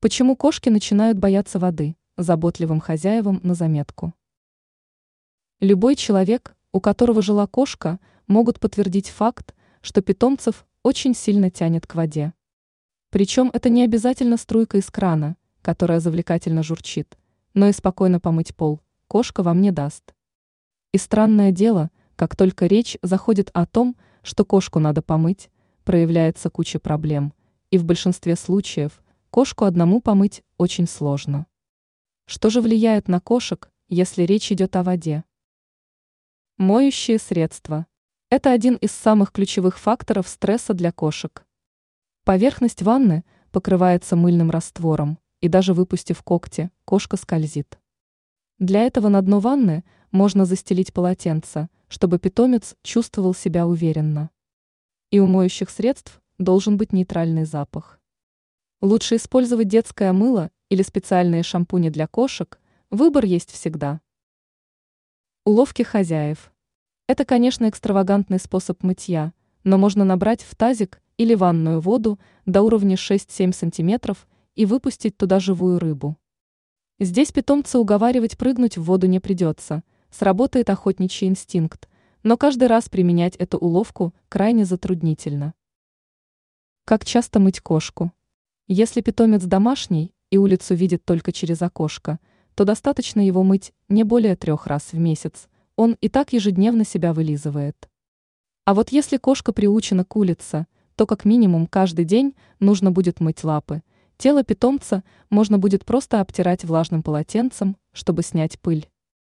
Почему кошки начинают бояться воды? Заботливым хозяевам на заметку. Любой человек, у которого жила кошка, могут подтвердить факт, что питомцев очень сильно тянет к воде. Причем это не обязательно струйка из крана, которая завлекательно журчит, но и спокойно помыть пол кошка вам не даст. И странное дело, как только речь заходит о том, что кошку надо помыть, проявляется куча проблем, и в большинстве случаев кошку одному помыть очень сложно. Что же влияет на кошек, если речь идет о воде? Моющие средства. Это один из самых ключевых факторов стресса для кошек. Поверхность ванны покрывается мыльным раствором, и даже выпустив когти, кошка скользит. Для этого на дно ванны можно застелить полотенце, чтобы питомец чувствовал себя уверенно. И у моющих средств должен быть нейтральный запах. Лучше использовать детское мыло или специальные шампуни для кошек, выбор есть всегда. Уловки хозяев. Это, конечно, экстравагантный способ мытья, но можно набрать в тазик или ванную воду до уровня 6-7 см и выпустить туда живую рыбу. Здесь питомца уговаривать прыгнуть в воду не придется, сработает охотничий инстинкт, но каждый раз применять эту уловку крайне затруднительно. Как часто мыть кошку? Если питомец домашний и улицу видит только через окошко, то достаточно его мыть не более трех раз в месяц, он и так ежедневно себя вылизывает. А вот если кошка приучена к улице, то как минимум каждый день нужно будет мыть лапы. Тело питомца можно будет просто обтирать влажным полотенцем, чтобы снять пыль.